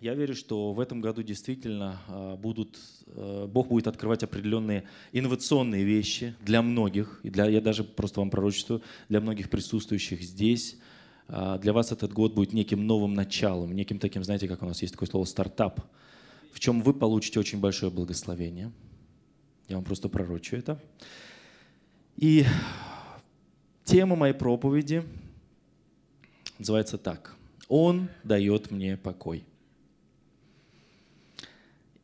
Я верю, что в этом году действительно а, будут, э, Бог будет открывать определенные инновационные вещи для многих, и для, я даже просто вам пророчествую, для многих присутствующих здесь. А, для вас этот год будет неким новым началом, неким таким, знаете, как у нас есть такое слово «стартап», в чем вы получите очень большое благословение. Я вам просто пророчу это. И тема моей проповеди называется так. «Он дает мне покой».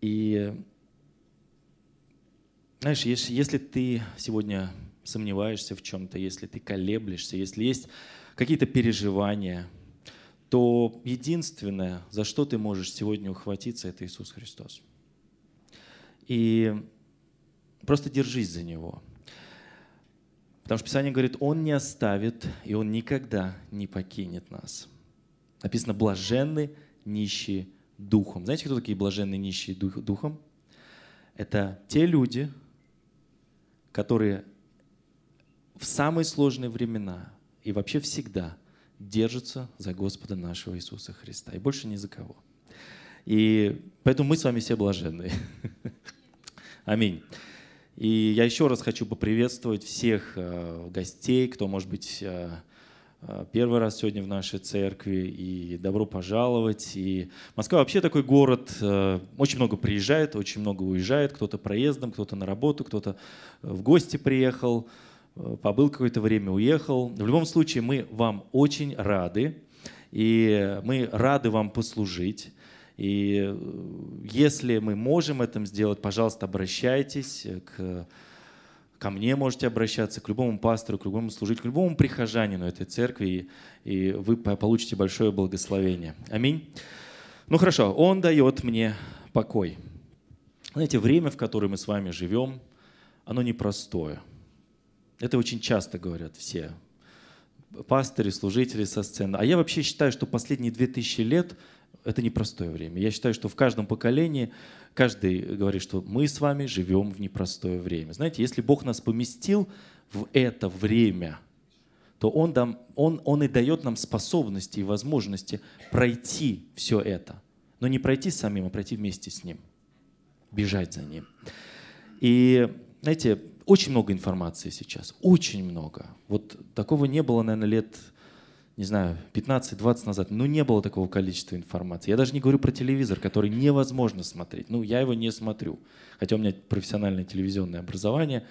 И знаешь, если, если ты сегодня сомневаешься в чем-то, если ты колеблешься, если есть какие-то переживания, то единственное, за что ты можешь сегодня ухватиться, это Иисус Христос. И просто держись за Него. Потому что Писание говорит, Он не оставит, и Он никогда не покинет нас. Написано, блаженны нищие духом. Знаете, кто такие блаженные нищие духом? Это те люди, которые в самые сложные времена и вообще всегда держатся за Господа нашего Иисуса Христа. И больше ни за кого. И поэтому мы с вами все блаженные. Аминь. И я еще раз хочу поприветствовать всех э, гостей, кто, может быть, э, первый раз сегодня в нашей церкви, и добро пожаловать. И Москва вообще такой город, э, очень много приезжает, очень много уезжает, кто-то проездом, кто-то на работу, кто-то э, в гости приехал, побыл какое-то время, уехал. В любом случае, мы вам очень рады, и мы рады вам послужить. И если мы можем это сделать, пожалуйста, обращайтесь к ко мне можете обращаться, к любому пастору, к любому служителю, к любому прихожанину этой церкви, и, и вы получите большое благословение. Аминь. Ну хорошо, Он дает мне покой. Знаете, время, в которое мы с вами живем, оно непростое. Это очень часто говорят все пастыри, служители со сцены. А я вообще считаю, что последние две тысячи лет это непростое время. Я считаю, что в каждом поколении каждый говорит, что мы с вами живем в непростое время. Знаете, если Бог нас поместил в это время, то Он, дам, он, он и дает нам способности и возможности пройти все это. Но не пройти самим, а пройти вместе с Ним, бежать за Ним. И, знаете, очень много информации сейчас, очень много. Вот такого не было, наверное, лет не знаю, 15-20 назад, ну, не было такого количества информации. Я даже не говорю про телевизор, который невозможно смотреть. Ну, я его не смотрю. Хотя у меня профессиональное телевизионное образование.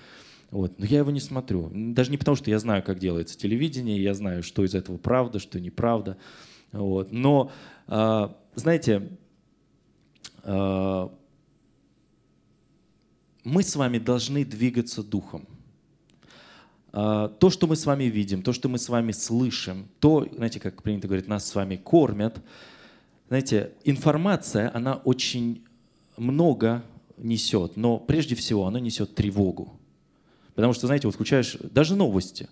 Вот. Но я его не смотрю. Даже не потому, что я знаю, как делается телевидение, я знаю, что из этого правда, что неправда. Вот. Но, э, знаете, э, мы с вами должны двигаться духом. А, то, что мы с вами видим, то, что мы с вами слышим, то, знаете, как принято говорить, нас с вами кормят, знаете, информация, она очень много несет, но прежде всего она несет тревогу. Потому что, знаете, вот включаешь даже новости.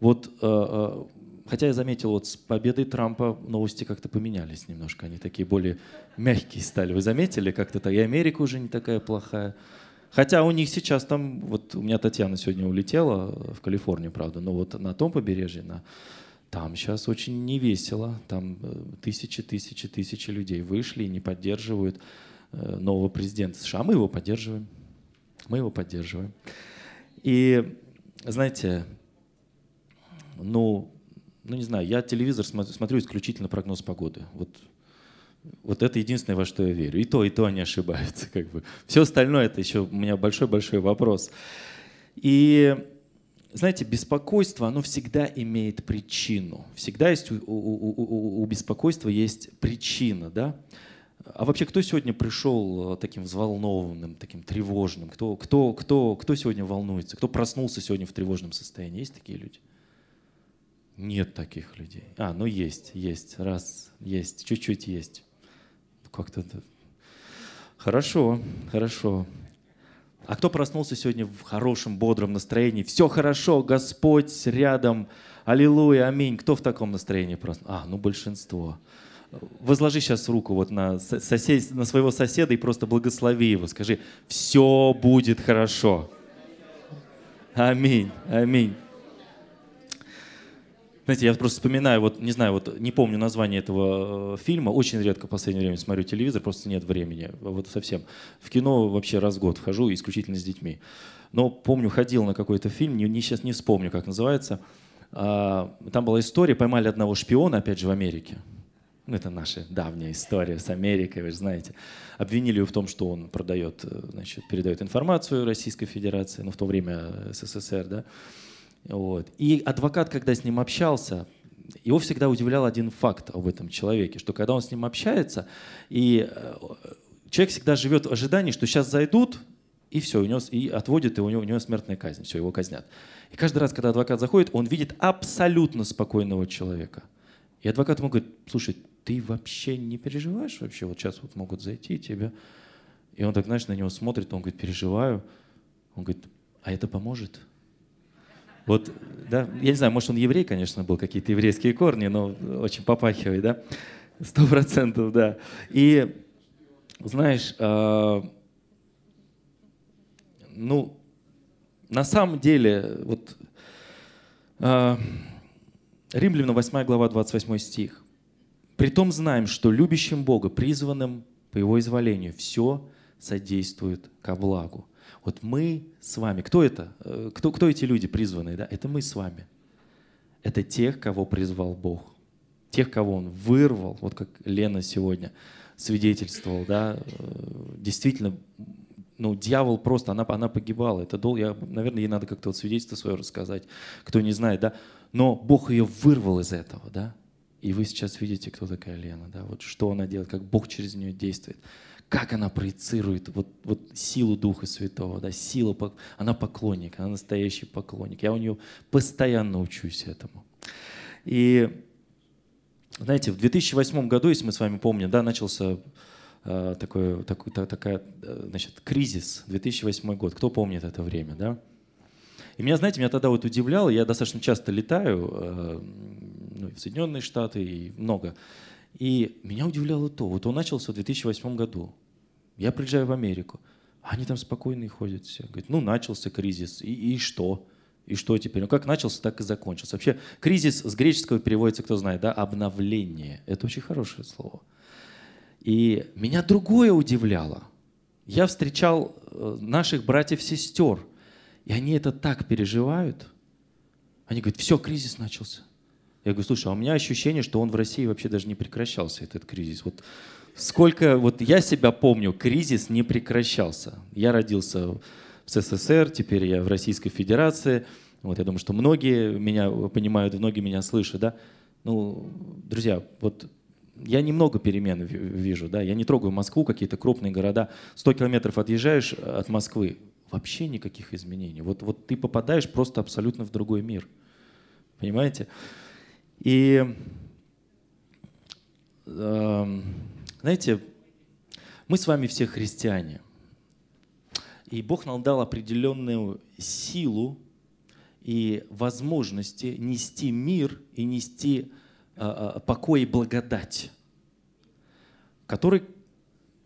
Вот, э, э, хотя я заметил, вот с победой Трампа новости как-то поменялись немножко, они такие более мягкие стали. Вы заметили как-то? И Америка уже не такая плохая. Хотя у них сейчас там, вот у меня Татьяна сегодня улетела в Калифорнию, правда, но вот на том побережье, на, там сейчас очень невесело, там э, тысячи, тысячи, тысячи людей вышли и не поддерживают э, нового президента США. Мы его поддерживаем, мы его поддерживаем. И, знаете, ну, ну не знаю, я телевизор смотрю, исключительно прогноз погоды. Вот вот это единственное, во что я верю. И то, и то они ошибаются. Как бы. Все остальное это еще у меня большой-большой вопрос. И знаете, беспокойство, оно всегда имеет причину. Всегда есть у, у, у, у беспокойства есть причина, да? А вообще, кто сегодня пришел таким взволнованным, таким тревожным? Кто, кто, кто, кто сегодня волнуется? Кто проснулся сегодня в тревожном состоянии? Есть такие люди? Нет таких людей. А, ну есть, есть, раз, есть, чуть-чуть есть как-то... Хорошо, хорошо. А кто проснулся сегодня в хорошем, бодром настроении? Все хорошо, Господь рядом, аллилуйя, аминь. Кто в таком настроении проснулся? А, ну большинство. Возложи сейчас руку вот на, сосед, на своего соседа и просто благослови его. Скажи, все будет хорошо. Аминь, аминь. Знаете, я просто вспоминаю, вот не знаю, вот не помню название этого э, фильма, очень редко в последнее время смотрю телевизор, просто нет времени, вот совсем. В кино вообще раз в год вхожу исключительно с детьми. Но помню, ходил на какой-то фильм, не, не, сейчас не вспомню, как называется. А, там была история, поймали одного шпиона, опять же, в Америке. Ну, это наша давняя история с Америкой, вы же знаете. Обвинили его в том, что он продает, э, значит, передает информацию Российской Федерации, ну, в то время СССР, да. Вот. И адвокат, когда с ним общался, его всегда удивлял один факт об этом человеке, что когда он с ним общается, и э, человек всегда живет в ожидании, что сейчас зайдут, и все, у него, и отводят, и у него, у него смертная казнь, все, его казнят. И каждый раз, когда адвокат заходит, он видит абсолютно спокойного человека. И адвокат ему говорит, слушай, ты вообще не переживаешь вообще? Вот сейчас вот могут зайти тебе. И он так, знаешь, на него смотрит, он говорит, переживаю. Он говорит, а это поможет? Вот, да, я не знаю, может, он еврей, конечно, был, какие-то еврейские корни, но очень попахивает, да, сто процентов, да. И, знаешь, э, ну, на самом деле, вот, э, Римлянам 8 глава, 28 стих. «Притом знаем, что любящим Бога, призванным по Его изволению, все содействует ко благу». Вот мы с вами, кто это? Э, кто, кто эти люди призванные? Да? Это мы с вами. Это тех, кого призвал Бог. Тех, кого Он вырвал, вот как Лена сегодня свидетельствовал, да, э, действительно, ну, дьявол просто, она, она погибала. Это дол, я, наверное, ей надо как-то вот свидетельство свое рассказать, кто не знает, да. Но Бог ее вырвал из этого, да. И вы сейчас видите, кто такая Лена, да, вот что она делает, как Бог через нее действует как она проецирует вот, вот силу Духа Святого, да, сила, она поклонник, она настоящий поклонник. Я у нее постоянно учусь этому. И знаете, в 2008 году, если мы с вами помним, да, начался э, такой, такой, такая, э, значит, кризис, 2008 год. Кто помнит это время, да? И меня, знаете, меня тогда вот удивляло, я достаточно часто летаю э, ну, в Соединенные Штаты и много. И меня удивляло то, вот он начался в 2008 году. Я приезжаю в Америку, они там спокойные ходят все. Говорят, ну начался кризис, и, и что? И что теперь? Ну как начался, так и закончился. Вообще кризис с греческого переводится, кто знает, да, обновление. Это очень хорошее слово. И меня другое удивляло. Я встречал э, наших братьев-сестер, и они это так переживают. Они говорят, все, кризис начался. Я говорю, слушай, а у меня ощущение, что он в России вообще даже не прекращался, этот кризис. Вот сколько, вот я себя помню, кризис не прекращался. Я родился в СССР, теперь я в Российской Федерации. Вот я думаю, что многие меня понимают, многие меня слышат, да. Ну, друзья, вот я немного перемен вижу, да, я не трогаю Москву, какие-то крупные города. 100 километров отъезжаешь от Москвы, вообще никаких изменений. Вот, вот ты попадаешь просто абсолютно в другой мир. Понимаете? И, э, знаете, мы с вами все христиане. И Бог нам дал определенную силу и возможности нести мир и нести э, покой и благодать, который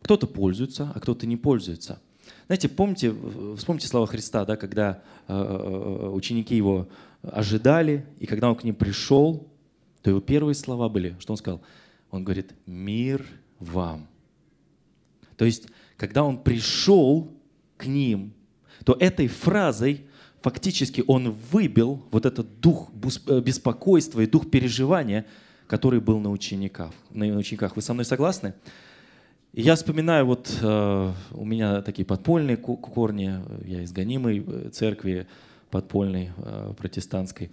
кто-то пользуется, а кто-то не пользуется. Знаете, помните, вспомните слова Христа, да, когда э, ученики его ожидали, и когда он к ним пришел, то его первые слова были, что он сказал? Он говорит, мир вам. То есть, когда он пришел к ним, то этой фразой фактически он выбил вот этот дух э, беспокойства и дух переживания, который был на учениках. На учениках. Вы со мной согласны? я вспоминаю, вот э, у меня такие подпольные корни, я из гонимой э, церкви подпольной э, протестантской.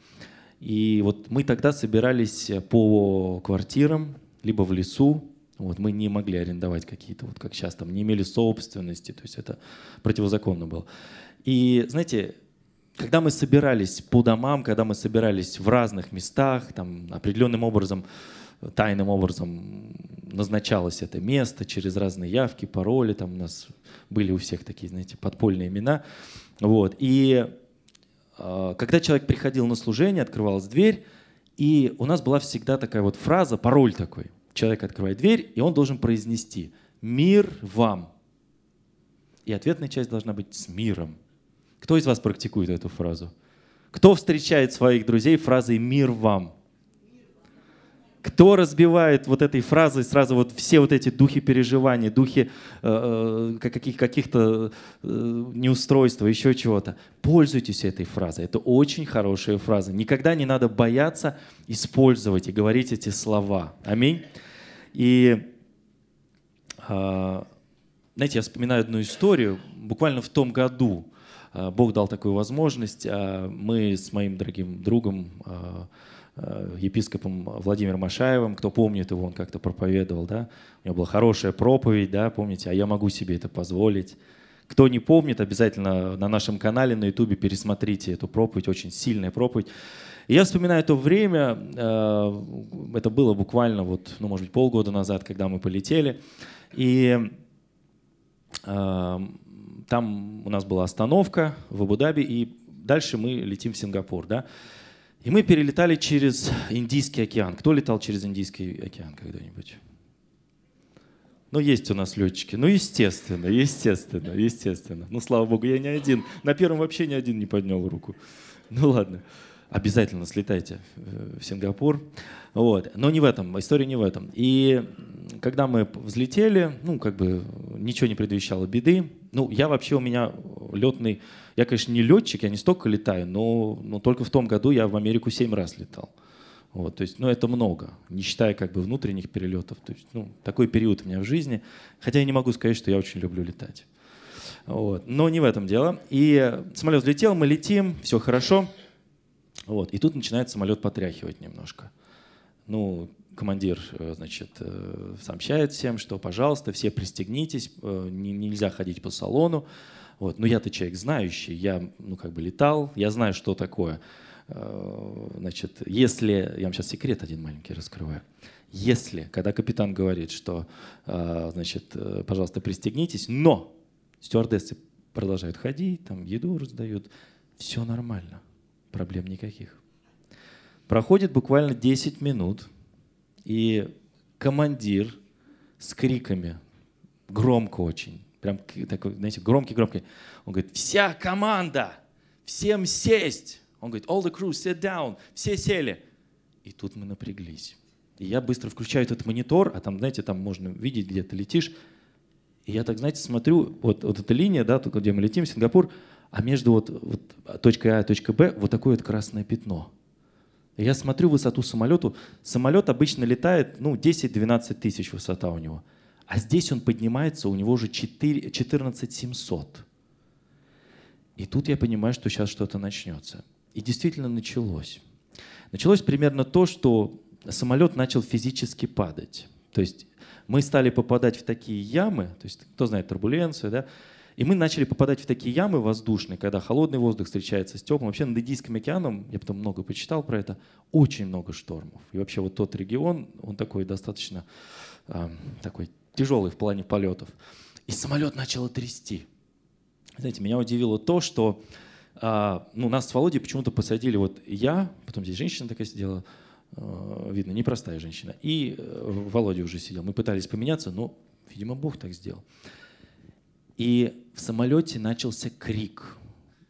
И вот мы тогда собирались по квартирам, либо в лесу. Вот, мы не могли арендовать какие-то, вот как сейчас, там, не имели собственности, то есть это противозаконно было. И знаете, когда мы собирались по домам, когда мы собирались в разных местах, там определенным образом, тайным образом назначалось это место через разные явки, пароли, там у нас были у всех такие, знаете, подпольные имена. Вот. И когда человек приходил на служение, открывалась дверь, и у нас была всегда такая вот фраза, пароль такой. Человек открывает дверь, и он должен произнести «Мир вам». И ответная часть должна быть «С миром». Кто из вас практикует эту фразу? Кто встречает своих друзей фразой «Мир вам»? Кто разбивает вот этой фразой сразу вот все вот эти духи переживаний, духи э, э каких, каких-то э, неустройства, еще чего-то? Пользуйтесь этой фразой. Это очень хорошая фраза. Никогда не надо бояться использовать и говорить эти слова. Аминь. И э, знаете, я вспоминаю одну историю. Буквально в том году э, Бог дал такую возможность. Э, мы с моим дорогим другом епископом Владимиром Машаевым, кто помнит его, он как-то проповедовал, да, у него была хорошая проповедь, да, помните, а я могу себе это позволить. Кто не помнит, обязательно на нашем канале на ютубе пересмотрите эту проповедь, очень сильная проповедь. И я вспоминаю то время, э, это было буквально вот, ну, может быть, полгода назад, когда мы полетели, и э, там у нас была остановка в Абу-Даби, и дальше мы летим в Сингапур, да. И мы перелетали через Индийский океан. Кто летал через Индийский океан когда-нибудь? Ну, есть у нас летчики. Ну, естественно, естественно, естественно. Ну, слава богу, я не один. На первом вообще ни один не поднял руку. Ну, ладно. Обязательно слетайте в Сингапур. Вот. Но не в этом, история не в этом. И когда мы взлетели, ну, как бы ничего не предвещало беды. Ну, я вообще, у меня летный я, конечно, не летчик, я не столько летаю, но, но только в том году я в Америку семь раз летал. Вот, то есть, ну, это много, не считая как бы внутренних перелетов. То есть, ну, такой период у меня в жизни. Хотя я не могу сказать, что я очень люблю летать. Вот. Но не в этом дело. И самолет взлетел, мы летим, все хорошо. Вот. И тут начинает самолет потряхивать немножко. Ну, командир, э, значит, э, сообщает всем, что, пожалуйста, все пристегнитесь, э, нельзя ходить по салону. Вот. Но я-то человек знающий, я ну, как бы летал, я знаю, что такое. Э, значит, если, я вам сейчас секрет один маленький раскрываю. Если, когда капитан говорит, что, э, значит, э, пожалуйста, пристегнитесь, но стюардессы продолжают ходить, там еду раздают, все нормально, проблем никаких. Проходит буквально 10 минут, и командир с криками, громко очень, Прям такой, знаете, громкий-громкий. Он говорит, вся команда, всем сесть. Он говорит, all the crew, sit down. Все сели. И тут мы напряглись. И я быстро включаю этот монитор, а там, знаете, там можно видеть, где ты летишь. И я так, знаете, смотрю, вот, вот эта линия, да, где мы летим, Сингапур, а между вот, вот точкой А и точкой Б вот такое вот красное пятно. И я смотрю высоту самолету. Самолет обычно летает, ну, 10-12 тысяч высота у него. А здесь он поднимается, у него уже 4, 14 700. И тут я понимаю, что сейчас что-то начнется. И действительно началось. Началось примерно то, что самолет начал физически падать. То есть мы стали попадать в такие ямы, то есть кто знает турбуленцию, да, и мы начали попадать в такие ямы воздушные, когда холодный воздух встречается с теплым. Вообще над Индийским океаном, я потом много почитал про это, очень много штормов. И вообще вот тот регион, он такой достаточно э, такой тяжелый в плане полетов. И самолет начал трясти. Знаете, меня удивило то, что а, ну, нас с Володей почему-то посадили, вот я, потом здесь женщина такая сидела, а, видно, непростая женщина, и э, Володя уже сидел. Мы пытались поменяться, но, видимо, Бог так сделал. И в самолете начался крик,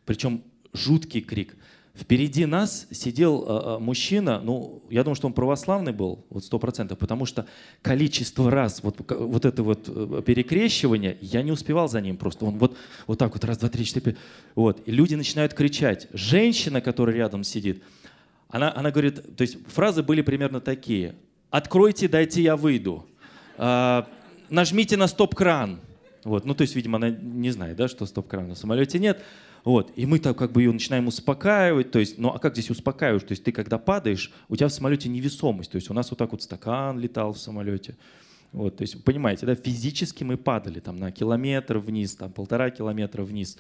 причем жуткий крик. Впереди нас сидел э, мужчина, ну, я думаю, что он православный был, вот сто процентов, потому что количество раз вот, вот это вот э, перекрещивание, я не успевал за ним просто. Он вот, вот так вот, раз, два, три, четыре. Вот. И люди начинают кричать. Женщина, которая рядом сидит, она, она говорит, то есть фразы были примерно такие. «Откройте, дайте я выйду». А, «Нажмите на стоп-кран». Вот. Ну, то есть, видимо, она не знает, да, что стоп-крана в самолете нет. Вот. И мы так как бы ее начинаем успокаивать. То есть, ну а как здесь успокаиваешь? То есть ты когда падаешь, у тебя в самолете невесомость. То есть у нас вот так вот стакан летал в самолете. Вот, то есть, понимаете, да, физически мы падали там на километр вниз, там полтора километра вниз.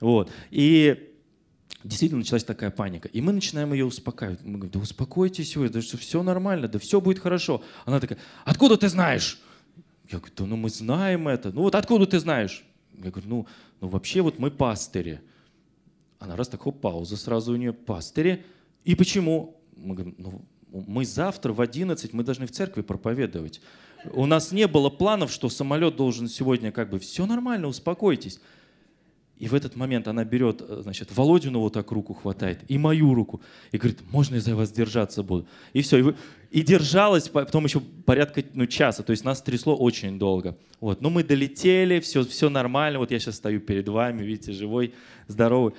Вот. И действительно началась такая паника. И мы начинаем ее успокаивать. Мы говорим, да успокойтесь вы, да все нормально, да все будет хорошо. Она такая, откуда ты знаешь? Я говорю, да ну мы знаем это. Ну вот откуда ты знаешь? Я говорю, ну, ну вообще вот мы пастыри. Она раз так, хоп, пауза сразу у нее, пастыри. И почему? Мы говорим, ну, мы завтра в 11 мы должны в церкви проповедовать. У нас не было планов, что самолет должен сегодня как бы, все нормально, успокойтесь. И в этот момент она берет, э, значит, Володину вот так руку хватает, и мою руку, и говорит, можно я за вас держаться буду? И все, и, вы, и держалась потом еще порядка ну, часа, то есть нас трясло очень долго. Вот. Но мы долетели, все, все нормально, вот я сейчас стою перед вами, видите, живой, здоровый.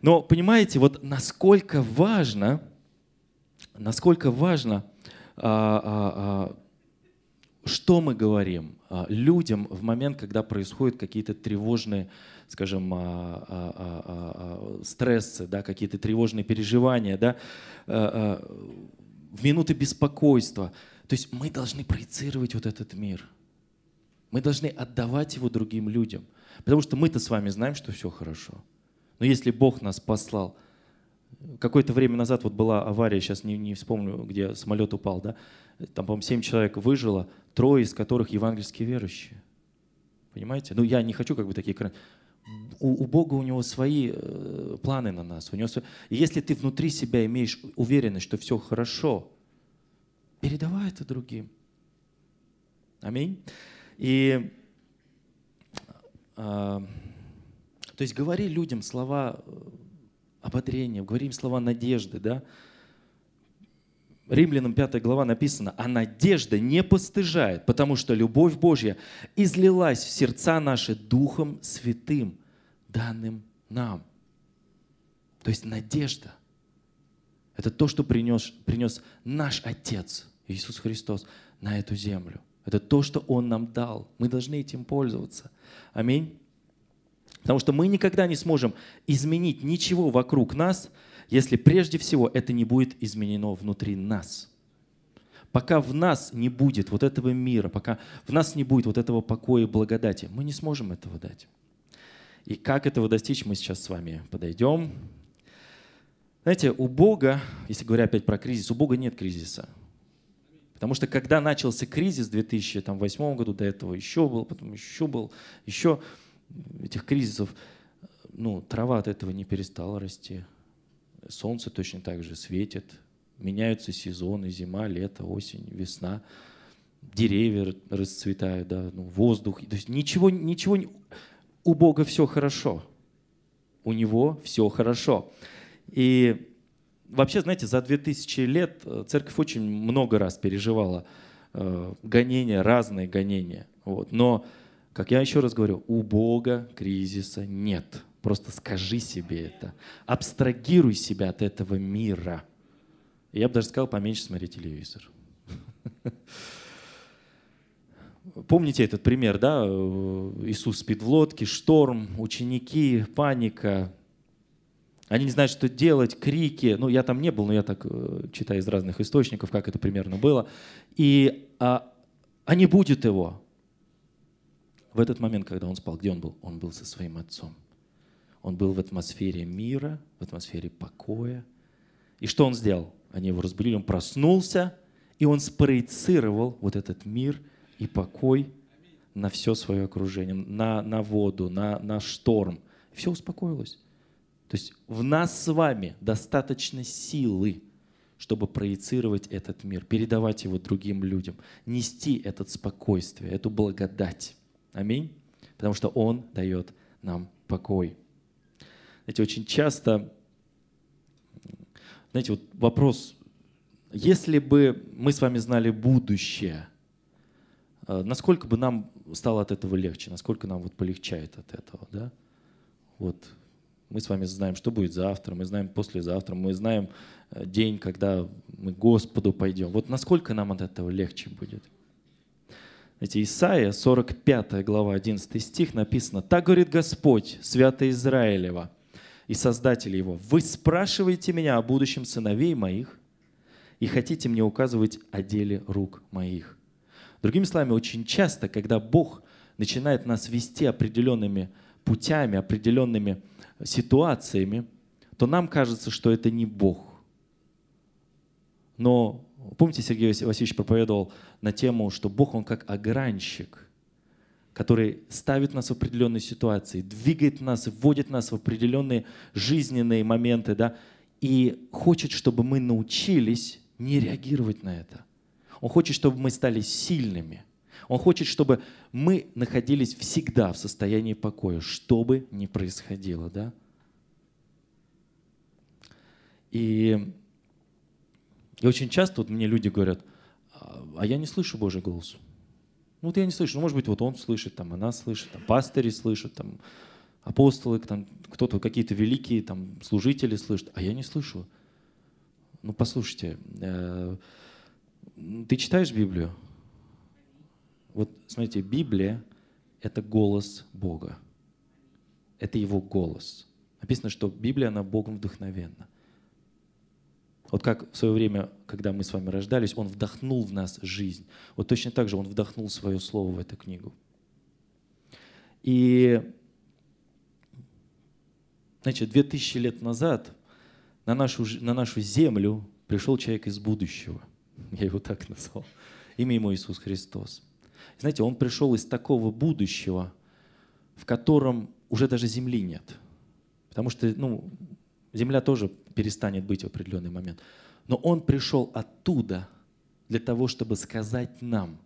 Но понимаете, вот насколько важно, насколько важно, а, а, а, что мы говорим людям в момент, когда происходят какие-то тревожные скажем, стрессы, да, какие-то тревожные переживания, да, в минуты беспокойства. То есть мы должны проецировать вот этот мир. Мы должны отдавать его другим людям. Потому что мы-то с вами знаем, что все хорошо. Но если Бог нас послал, какое-то время назад вот была авария, сейчас не, не вспомню, где самолет упал, да, там, по-моему, семь человек выжило, трое из которых евангельские верующие. Понимаете? Ну, я не хочу как бы такие у, у Бога у него свои э, планы на нас. У него свои... И если ты внутри себя имеешь уверенность, что все хорошо, передавай это другим. Аминь. И э, то есть говори людям слова э, ободрения, говори им слова надежды, да. Римлянам 5 глава написано, а надежда не постыжает, потому что любовь Божья излилась в сердца наши Духом Святым, данным нам. То есть надежда – это то, что принес, принес наш Отец, Иисус Христос, на эту землю. Это то, что Он нам дал. Мы должны этим пользоваться. Аминь. Потому что мы никогда не сможем изменить ничего вокруг нас, если прежде всего это не будет изменено внутри нас. Пока в нас не будет вот этого мира, пока в нас не будет вот этого покоя и благодати, мы не сможем этого дать. И как этого достичь, мы сейчас с вами подойдем. Знаете, у Бога, если говоря опять про кризис, у Бога нет кризиса. Потому что когда начался кризис в 2008 году, до этого еще был, потом еще был, еще этих кризисов, ну, трава от этого не перестала расти. Солнце точно так же светит, меняются сезоны, зима, лето, осень, весна, деревья расцветают, да, ну, воздух. То есть ничего, ничего, у Бога все хорошо. У Него все хорошо. И вообще, знаете, за 2000 лет э, церковь очень много раз переживала э, гонения, разные гонения. Вот. Но, как я еще раз говорю, у Бога кризиса нет. Просто скажи себе это. Абстрагируй себя от этого мира. Я бы даже сказал, поменьше смотри телевизор. Помните этот пример, да? Иисус спит в лодке, шторм, ученики, паника. Они не знают, что делать, крики. Ну, я там не был, но я так э, читаю из разных источников, как это примерно было. И а, а не будет его. В этот момент, когда он спал, где он был? Он был со своим отцом. Он был в атмосфере мира, в атмосфере покоя. И что он сделал? Они его разбудили, он проснулся, и он спроецировал вот этот мир – и покой на все свое окружение, на, на воду, на, на шторм. все успокоилось. То есть в нас с вами достаточно силы, чтобы проецировать этот мир, передавать его другим людям, нести это спокойствие, эту благодать. Аминь. Потому что Он дает нам покой. Знаете, очень часто, знаете, вот вопрос, если бы мы с вами знали будущее – а, насколько бы нам стало от этого легче, насколько нам вот полегчает от этого, да? Вот мы с вами знаем, что будет завтра, мы знаем послезавтра, мы знаем э, день, когда мы к Господу пойдем. Вот насколько нам от этого легче будет? Знаете, Исаия, 45 глава, 11 стих написано, «Так говорит Господь, свято Израилева и Создатель его, вы спрашиваете меня о будущем сыновей моих и хотите мне указывать о деле рук моих. Другими словами, очень часто, когда Бог начинает нас вести определенными путями, определенными ситуациями, то нам кажется, что это не Бог. Но помните, Сергей Васильевич проповедовал на тему, что Бог, Он как огранщик, который ставит нас в определенные ситуации, двигает нас, вводит нас в определенные жизненные моменты, да, и хочет, чтобы мы научились не реагировать на это. Он хочет, чтобы мы стали сильными. Он хочет, чтобы мы находились всегда в состоянии покоя, что бы ни происходило. Да? И, и очень часто вот мне люди говорят, а я не слышу Божий голос. Ну, вот я не слышу. Ну, может быть, вот он слышит, там, она слышит, там, пастыри слышат, там, апостолы, там, кто-то, какие-то великие там, служители слышат, а я не слышу. Ну, послушайте, э, ты читаешь Библию? Вот смотрите, Библия — это голос Бога. Это Его голос. Написано, что Библия, она Богом вдохновенна. Вот как в свое время, когда мы с вами рождались, Он вдохнул в нас жизнь. Вот точно так же Он вдохнул свое слово в эту книгу. И, значит, две тысячи лет назад на нашу, на нашу землю пришел человек из будущего. Я его так назвал. Имя ему Иисус Христос. Знаете, он пришел из такого будущего, в котором уже даже земли нет. Потому что ну, земля тоже перестанет быть в определенный момент. Но он пришел оттуда для того, чтобы сказать нам,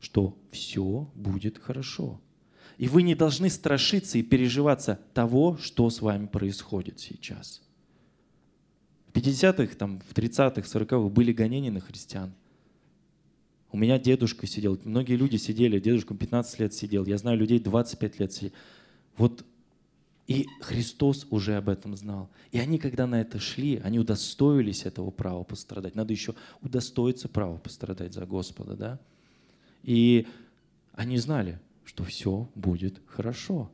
что все будет хорошо. И вы не должны страшиться и переживаться того, что с вами происходит сейчас. 50-х, там, в 30-х, 40-х были гонения на христиан. У меня дедушка сидел, многие люди сидели, дедушка 15 лет сидел, я знаю людей 25 лет сидел. Вот и Христос уже об этом знал. И они, когда на это шли, они удостоились этого права пострадать. Надо еще удостоиться права пострадать за Господа, да? И они знали, что все будет хорошо.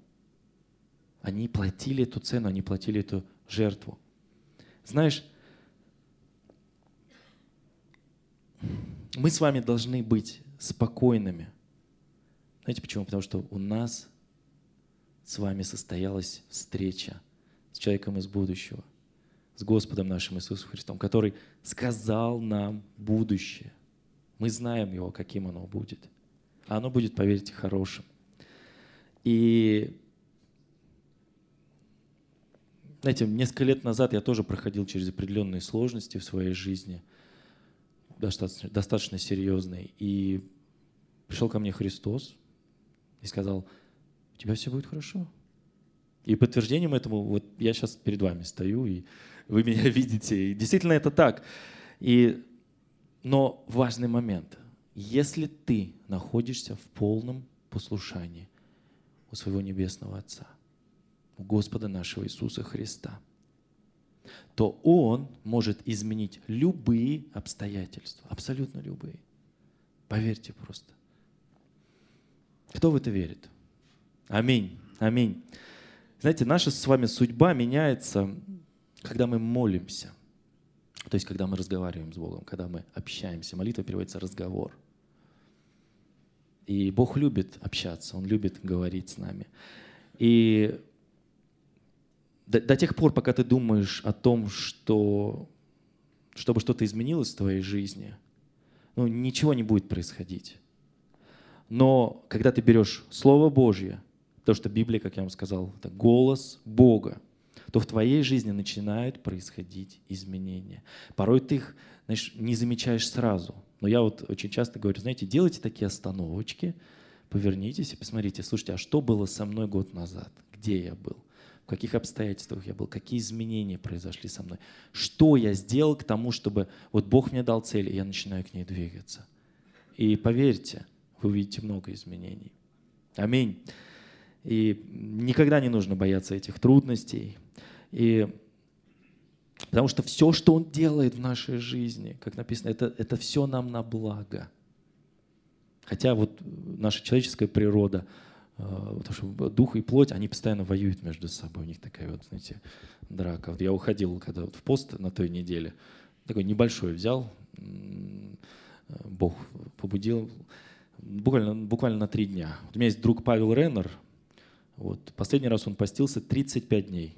Они платили эту цену, они платили эту жертву. Знаешь, мы с вами должны быть спокойными. Знаете почему? Потому что у нас с вами состоялась встреча с человеком из будущего, с Господом нашим Иисусом Христом, который сказал нам будущее. Мы знаем его, каким оно будет. А оно будет, поверьте, хорошим. И знаете, несколько лет назад я тоже проходил через определенные сложности в своей жизни – достаточно, достаточно серьезный. И пришел ко мне Христос и сказал, тебя все будет хорошо. И подтверждением этому, вот я сейчас перед вами стою, и вы меня видите. И действительно это так. И, но важный момент. Если ты находишься в полном послушании у своего Небесного Отца, у Господа нашего Иисуса Христа – то Он может изменить любые обстоятельства, абсолютно любые. Поверьте просто. Кто в это верит? Аминь. Аминь. Знаете, наша с вами судьба меняется, когда мы молимся. То есть, когда мы разговариваем с Богом, когда мы общаемся. Молитва переводится разговор. И Бог любит общаться, Он любит говорить с нами. И до, до тех пор, пока ты думаешь о том, что чтобы что-то изменилось в твоей жизни, ну, ничего не будет происходить. Но когда ты берешь Слово Божье, то, что Библия, как я вам сказал, это голос Бога, то в твоей жизни начинают происходить изменения. Порой ты их знаешь, не замечаешь сразу. Но я вот очень часто говорю, знаете, делайте такие остановочки, повернитесь и посмотрите, слушайте, а что было со мной год назад? Где я был? в каких обстоятельствах я был, какие изменения произошли со мной, что я сделал к тому, чтобы вот Бог мне дал цель, и я начинаю к ней двигаться. И поверьте, вы увидите много изменений. Аминь. И никогда не нужно бояться этих трудностей. И потому что все, что Он делает в нашей жизни, как написано, это, это все нам на благо. Хотя вот наша человеческая природа – Э, потому что дух и плоть, они постоянно воюют между собой. У них такая вот, знаете, драка. Вот я уходил когда вот в пост на той неделе, такой небольшой взял, э, Бог побудил, буквально, буквально на три дня. Вот у меня есть друг Павел Реннер, вот, последний раз он постился 35 дней.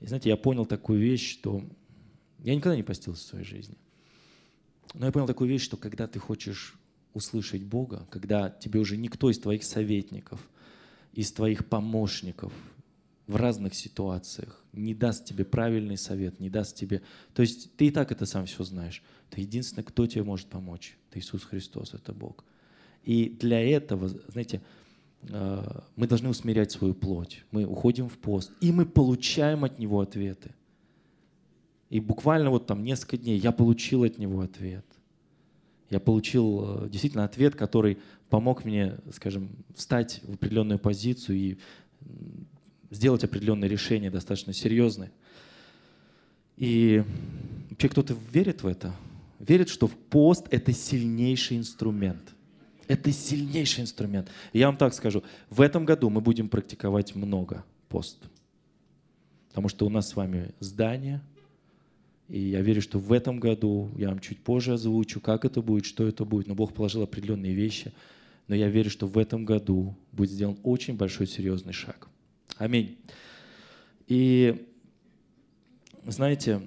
И знаете, я понял такую вещь, что я никогда не постился в своей жизни. Но я понял такую вещь, что когда ты хочешь услышать Бога, когда тебе уже никто из твоих советников, из твоих помощников в разных ситуациях, не даст тебе правильный совет, не даст тебе... То есть ты и так это сам все знаешь. Ты единственный, кто тебе может помочь. Это Иисус Христос, это Бог. И для этого, знаете, мы должны усмирять свою плоть. Мы уходим в пост, и мы получаем от Него ответы. И буквально вот там несколько дней я получил от Него ответ. Я получил э, действительно ответ, который помог мне, скажем, встать в определенную позицию и сделать определенные решения достаточно серьезные. И вообще кто-то верит в это? Верит, что пост — это сильнейший инструмент. Это сильнейший инструмент. Я вам так скажу, в этом году мы будем практиковать много пост. Потому что у нас с вами здание, и я верю, что в этом году, я вам чуть позже озвучу, как это будет, что это будет, но Бог положил определенные вещи. Но я верю, что в этом году будет сделан очень большой серьезный шаг. Аминь. И знаете,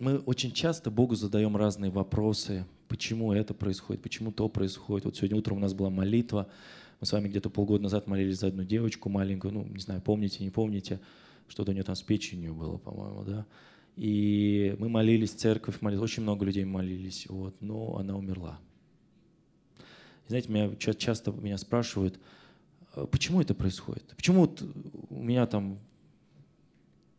мы очень часто Богу задаем разные вопросы, почему это происходит, почему то происходит. Вот сегодня утром у нас была молитва, мы с вами где-то полгода назад молились за одну девочку маленькую, ну, не знаю, помните, не помните, что-то у нее там с печенью было, по-моему, да. И мы молились, церковь молилась, очень много людей молились, вот, но она умерла. И знаете, меня часто меня спрашивают, «А почему это происходит? Почему вот у меня там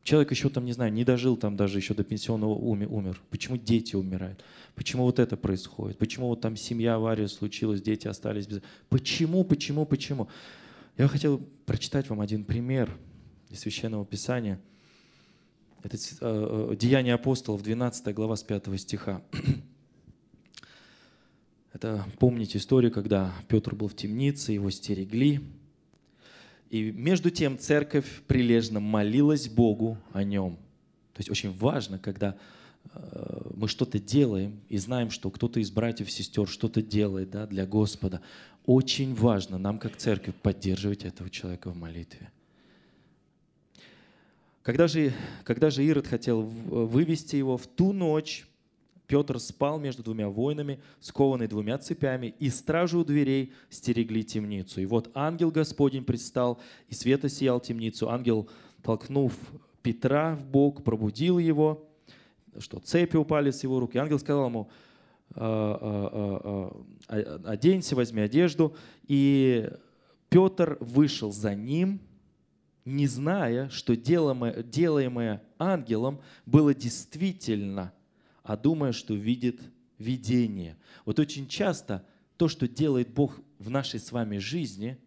человек еще там, не знаю, не дожил там даже еще до пенсионного умер. Почему дети умирают? Почему вот это происходит? Почему вот там семья, авария случилась, дети остались без... Почему, почему, почему? Я хотел прочитать вам один пример из Священного Писания. Это э, э, Деяние апостолов, 12 глава с 5 стиха. Это, помните историю, когда Петр был в темнице, его стерегли. И между тем церковь прилежно молилась Богу о нем. То есть очень важно, когда э, мы что-то делаем и знаем, что кто-то из братьев, сестер что-то делает да, для Господа. Очень важно нам, как церковь, поддерживать этого человека в молитве. Когда же, когда же Ирод хотел вывести его в ту ночь, Петр спал между двумя воинами, скованный двумя цепями, и стражи у дверей стерегли темницу. И вот ангел Господень предстал, и света сиял темницу. Ангел, толкнув Петра в бок, пробудил его, что цепи упали с его рук. И ангел сказал ему, «А, а, а, оденься, возьми одежду. И Петр вышел за ним, не зная, что делаемое, делаемое ангелом было действительно – а думая, что видит видение. Вот очень часто то, что делает Бог в нашей с вами жизни,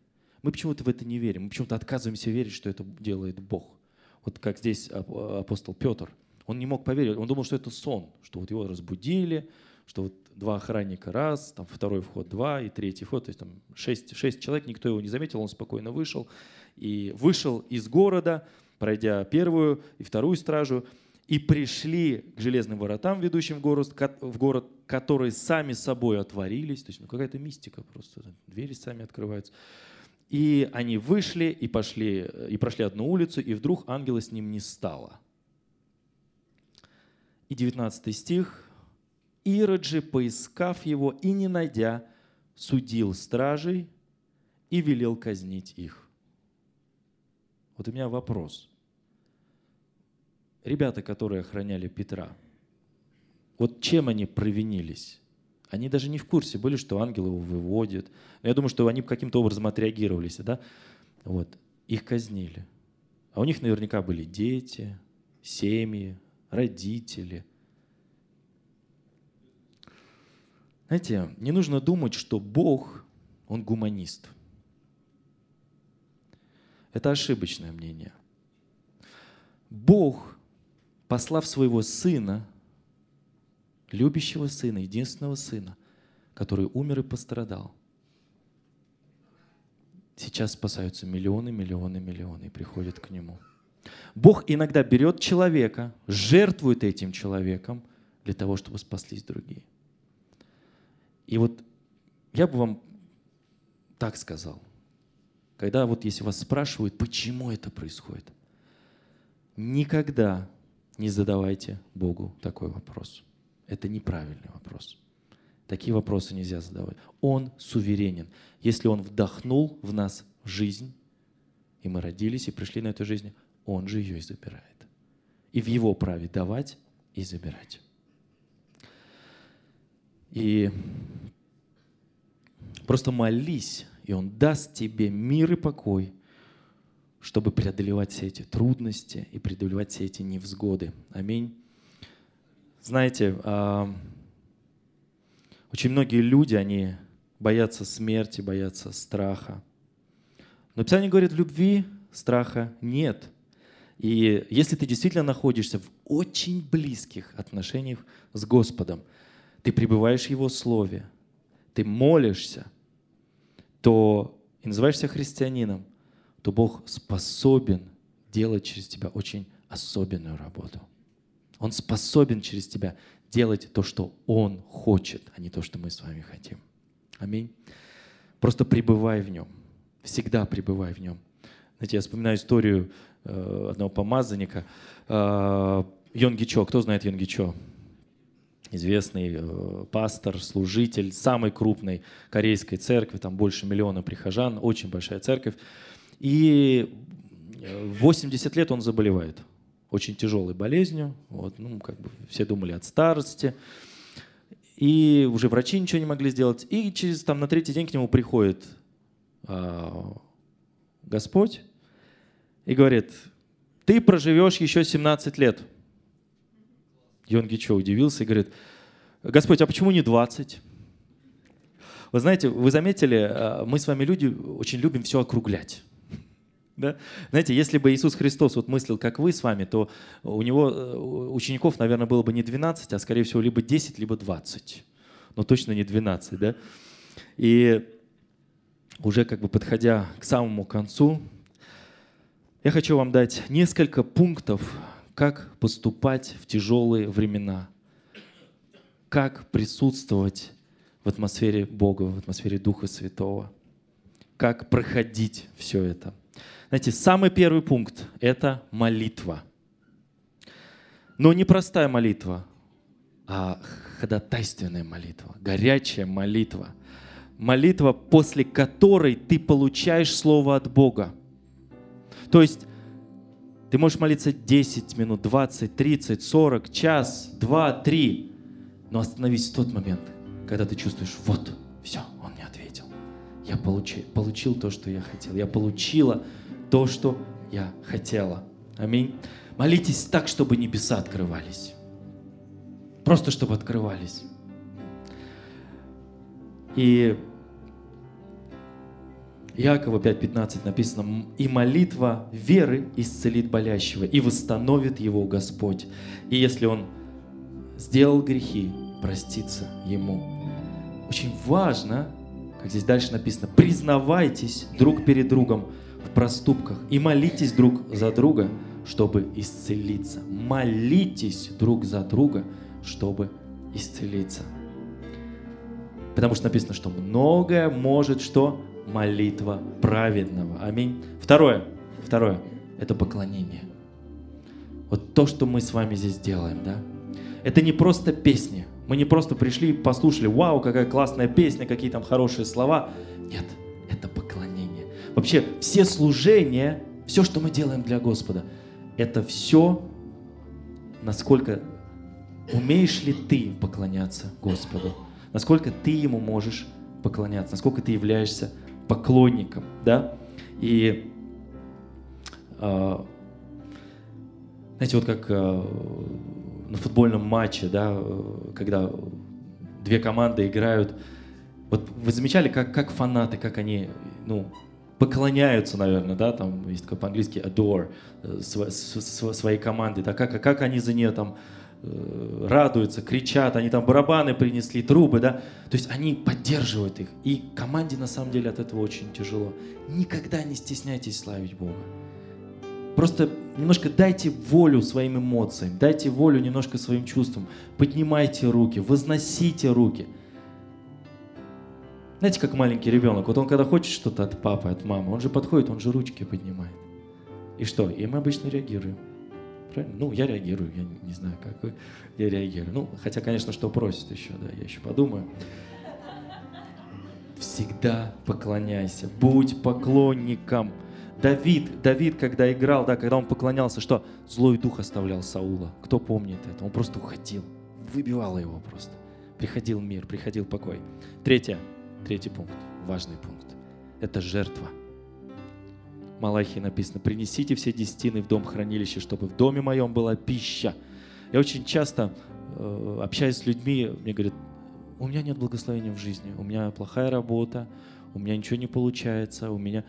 мы почему-то в это не верим. Мы почему-то отказываемся верить, что это делает Бог. Вот как здесь апостол Петр. Он не мог поверить. Он думал, что это сон, что вот его разбудили, что вот два охранника раз, там второй вход два и третий вход, то есть там шесть, шесть человек, никто его не заметил, он спокойно вышел. И вышел из города, пройдя первую и вторую стражу, и пришли к железным воротам, ведущим в город, в город которые сами собой отворились. То есть ну, какая-то мистика просто. Двери сами открываются. И они вышли и пошли, и прошли одну улицу, и вдруг ангела с ним не стало. И 19 стих. Ирод же, поискав его и не найдя, судил стражей и велел казнить их. Вот у меня вопрос – ребята, которые охраняли Петра, вот чем они провинились? Они даже не в курсе были, что ангел его выводит. Но я думаю, что они каким-то образом отреагировались. Да? Вот. Их казнили. А у них наверняка были дети, семьи, родители. Знаете, не нужно думать, что Бог, Он гуманист. Это ошибочное мнение. Бог послав своего сына, любящего сына, единственного сына, который умер и пострадал. Сейчас спасаются миллионы, миллионы, миллионы и приходят к нему. Бог иногда берет человека, жертвует этим человеком для того, чтобы спаслись другие. И вот я бы вам так сказал, когда вот если вас спрашивают, почему это происходит, никогда не задавайте Богу такой вопрос. Это неправильный вопрос. Такие вопросы нельзя задавать. Он суверенен. Если Он вдохнул в нас жизнь, и мы родились и пришли на эту жизнь, Он же ее и забирает. И в Его праве давать и забирать. И просто молись, и Он даст тебе мир и покой, чтобы преодолевать все эти трудности и преодолевать все эти невзгоды. Аминь. Знаете, а, очень многие люди, они боятся смерти, боятся страха. Но Писание говорит, любви, страха нет. И если ты действительно находишься в очень близких отношениях с Господом, ты пребываешь в Его Слове, ты молишься, то и называешься христианином, то Бог способен делать через тебя очень особенную работу. Он способен через тебя делать то, что Он хочет, а не то, что мы с вами хотим. Аминь. Просто пребывай в Нем. Всегда пребывай в Нем. Знаете, я вспоминаю историю э, одного помазанника. Э, Йонги Чо. Кто знает Йонги Чо? Известный э, пастор, служитель самой крупной корейской церкви. Там больше миллиона прихожан. Очень большая церковь. И в 80 лет он заболевает очень тяжелой болезнью. Вот, ну, как бы все думали от старости. И уже врачи ничего не могли сделать. И через там на третий день к нему приходит а, Господь и говорит, ты проживешь еще 17 лет. Йонги Чо удивился и говорит, Господь, а почему не 20? Вы знаете, вы заметили, а, мы с вами люди очень любим все округлять. Да? Знаете, если бы Иисус Христос вот мыслил, как вы с вами, то у него э, учеников, наверное, было бы не 12, а скорее всего либо 10, либо 20. Но точно не 12. Да? И уже как бы подходя к самому концу, я хочу вам дать несколько пунктов, как поступать в тяжелые времена, как присутствовать в атмосфере Бога, в атмосфере Духа Святого, как проходить все это – знаете, самый первый пункт — это молитва. Но не простая молитва, а ходатайственная молитва, горячая молитва. Молитва, после которой ты получаешь слово от Бога. То есть ты можешь молиться 10 минут, 20, 30, 40, час, 2, 3, но остановись в тот момент, когда ты чувствуешь, вот, все, он не ответил. Я получил, получил то, что я хотел. Я получила то, что я хотела. Аминь. Молитесь так, чтобы небеса открывались. Просто чтобы открывались. И Иакова 5.15 написано, «И молитва веры исцелит болящего, и восстановит его Господь. И если он сделал грехи, простится ему». Очень важно, как здесь дальше написано, признавайтесь друг перед другом в проступках и молитесь друг за друга, чтобы исцелиться. Молитесь друг за друга, чтобы исцелиться. Потому что написано, что многое может что? Молитва праведного. Аминь. Второе. Второе. Это поклонение. Вот то, что мы с вами здесь делаем, да? Это не просто песни. Мы не просто пришли и послушали, вау, какая классная песня, какие там хорошие слова. Нет, это поклонение. Вообще все служения, все, что мы делаем для Господа, это все, насколько умеешь ли ты поклоняться Господу, насколько ты Ему можешь поклоняться, насколько ты являешься поклонником, да? И э, знаете, вот как э, на футбольном матче, да, когда две команды играют, вот вы замечали, как, как фанаты, как они, ну, поклоняются, наверное, да, там есть такое по-английски adore э, св, св, своей команды, да, как, как они за нее там э, радуются, кричат, они там барабаны принесли, трубы, да, то есть они поддерживают их. И команде на самом деле от этого очень тяжело. Никогда не стесняйтесь славить Бога. Просто немножко дайте волю своим эмоциям, дайте волю немножко своим чувствам, поднимайте руки, возносите руки – знаете, как маленький ребенок, вот он когда хочет что-то от папы, от мамы, он же подходит, он же ручки поднимает. И что? И мы обычно реагируем. Правильно? Ну, я реагирую, я не, знаю, как вы, я реагирую. Ну, хотя, конечно, что просит еще, да, я еще подумаю. Всегда поклоняйся, будь поклонником. Давид, Давид, когда играл, да, когда он поклонялся, что? Злой дух оставлял Саула. Кто помнит это? Он просто уходил, выбивал его просто. Приходил мир, приходил покой. Третье, третий пункт, важный пункт. Это жертва. Малахии написано, принесите все десятины в дом хранилища, чтобы в доме моем была пища. Я очень часто э, общаюсь с людьми, мне говорят, у меня нет благословения в жизни, у меня плохая работа, у меня ничего не получается, у меня...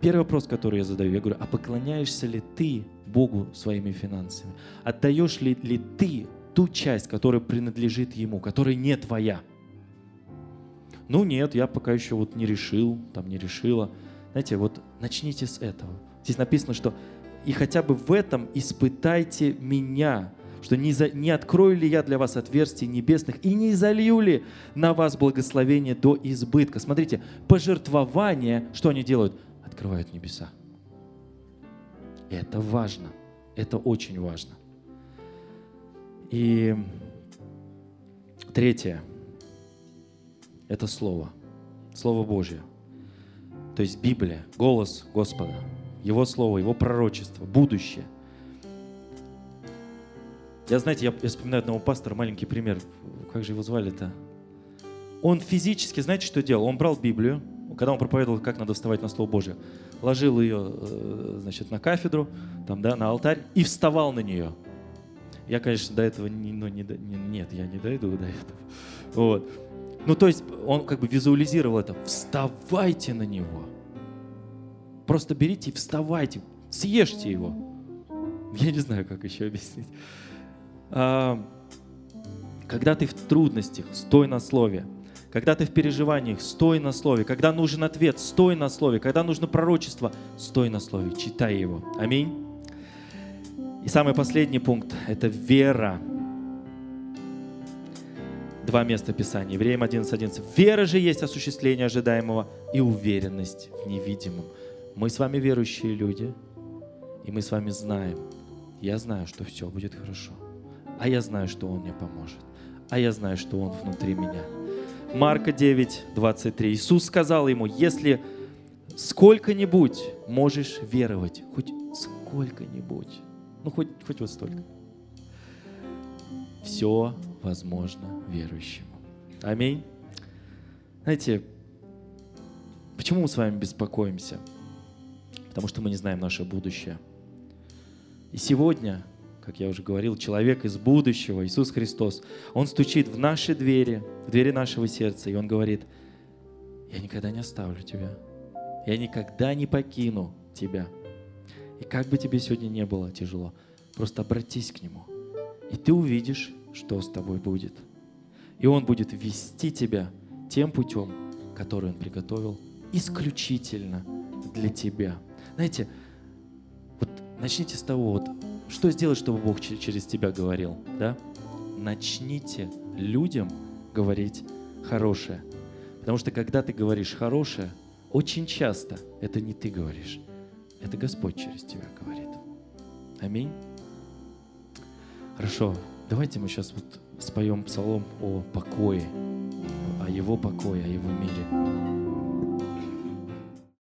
Первый вопрос, который я задаю, я говорю, а поклоняешься ли ты Богу своими финансами? Отдаешь ли, ли ты ту часть, которая принадлежит Ему, которая не твоя? Ну нет, я пока еще вот не решил, там не решила. Знаете, вот начните с этого. Здесь написано, что и хотя бы в этом испытайте меня, что не, за, не открою ли я для вас отверстий небесных и не залью ли на вас благословение до избытка. Смотрите, пожертвование, что они делают? открывают небеса. Это важно. Это очень важно. И третье – это Слово. Слово Божье. То есть Библия, голос Господа, Его Слово, Его пророчество, будущее. Я, знаете, я, я вспоминаю одного пастора, маленький пример. Как же его звали-то? Он физически, знаете, что делал? Он брал Библию, когда он проповедовал, как надо вставать на Слово Божье, ложил ее, э, значит, на кафедру, там, да, на алтарь и вставал на нее. Я, конечно, до этого не, ну, не, не, нет, я не дойду до этого. Вот. Ну, то есть он как бы визуализировал это. Вставайте на него. Просто берите и вставайте, съешьте его. Я не знаю, как еще объяснить. А, когда ты в трудностях, стой на слове. Когда ты в переживаниях, стой на слове. Когда нужен ответ, стой на слове. Когда нужно пророчество, стой на слове. Читай его. Аминь. И самый последний пункт – это вера. Два места Писания. Евреям 11.11. 11. Вера же есть осуществление ожидаемого и уверенность в невидимом. Мы с вами верующие люди, и мы с вами знаем. Я знаю, что все будет хорошо. А я знаю, что Он мне поможет. А я знаю, что Он внутри меня. Марка 9, 23. Иисус сказал ему, если сколько-нибудь можешь веровать, хоть сколько-нибудь, ну хоть, хоть вот столько, все возможно верующему. Аминь. Знаете, почему мы с вами беспокоимся? Потому что мы не знаем наше будущее. И сегодня как я уже говорил, человек из будущего, Иисус Христос, Он стучит в наши двери, в двери нашего сердца, и Он говорит, я никогда не оставлю тебя, я никогда не покину тебя. И как бы тебе сегодня не было тяжело, просто обратись к Нему, и ты увидишь, что с тобой будет. И Он будет вести тебя тем путем, который Он приготовил исключительно для тебя. Знаете, вот начните с того, вот что сделать, чтобы Бог через тебя говорил? Да? Начните людям говорить хорошее. Потому что когда ты говоришь хорошее, очень часто это не ты говоришь, это Господь через тебя говорит. Аминь. Хорошо, давайте мы сейчас вот споем псалом о покое, о Его покое, о Его мире.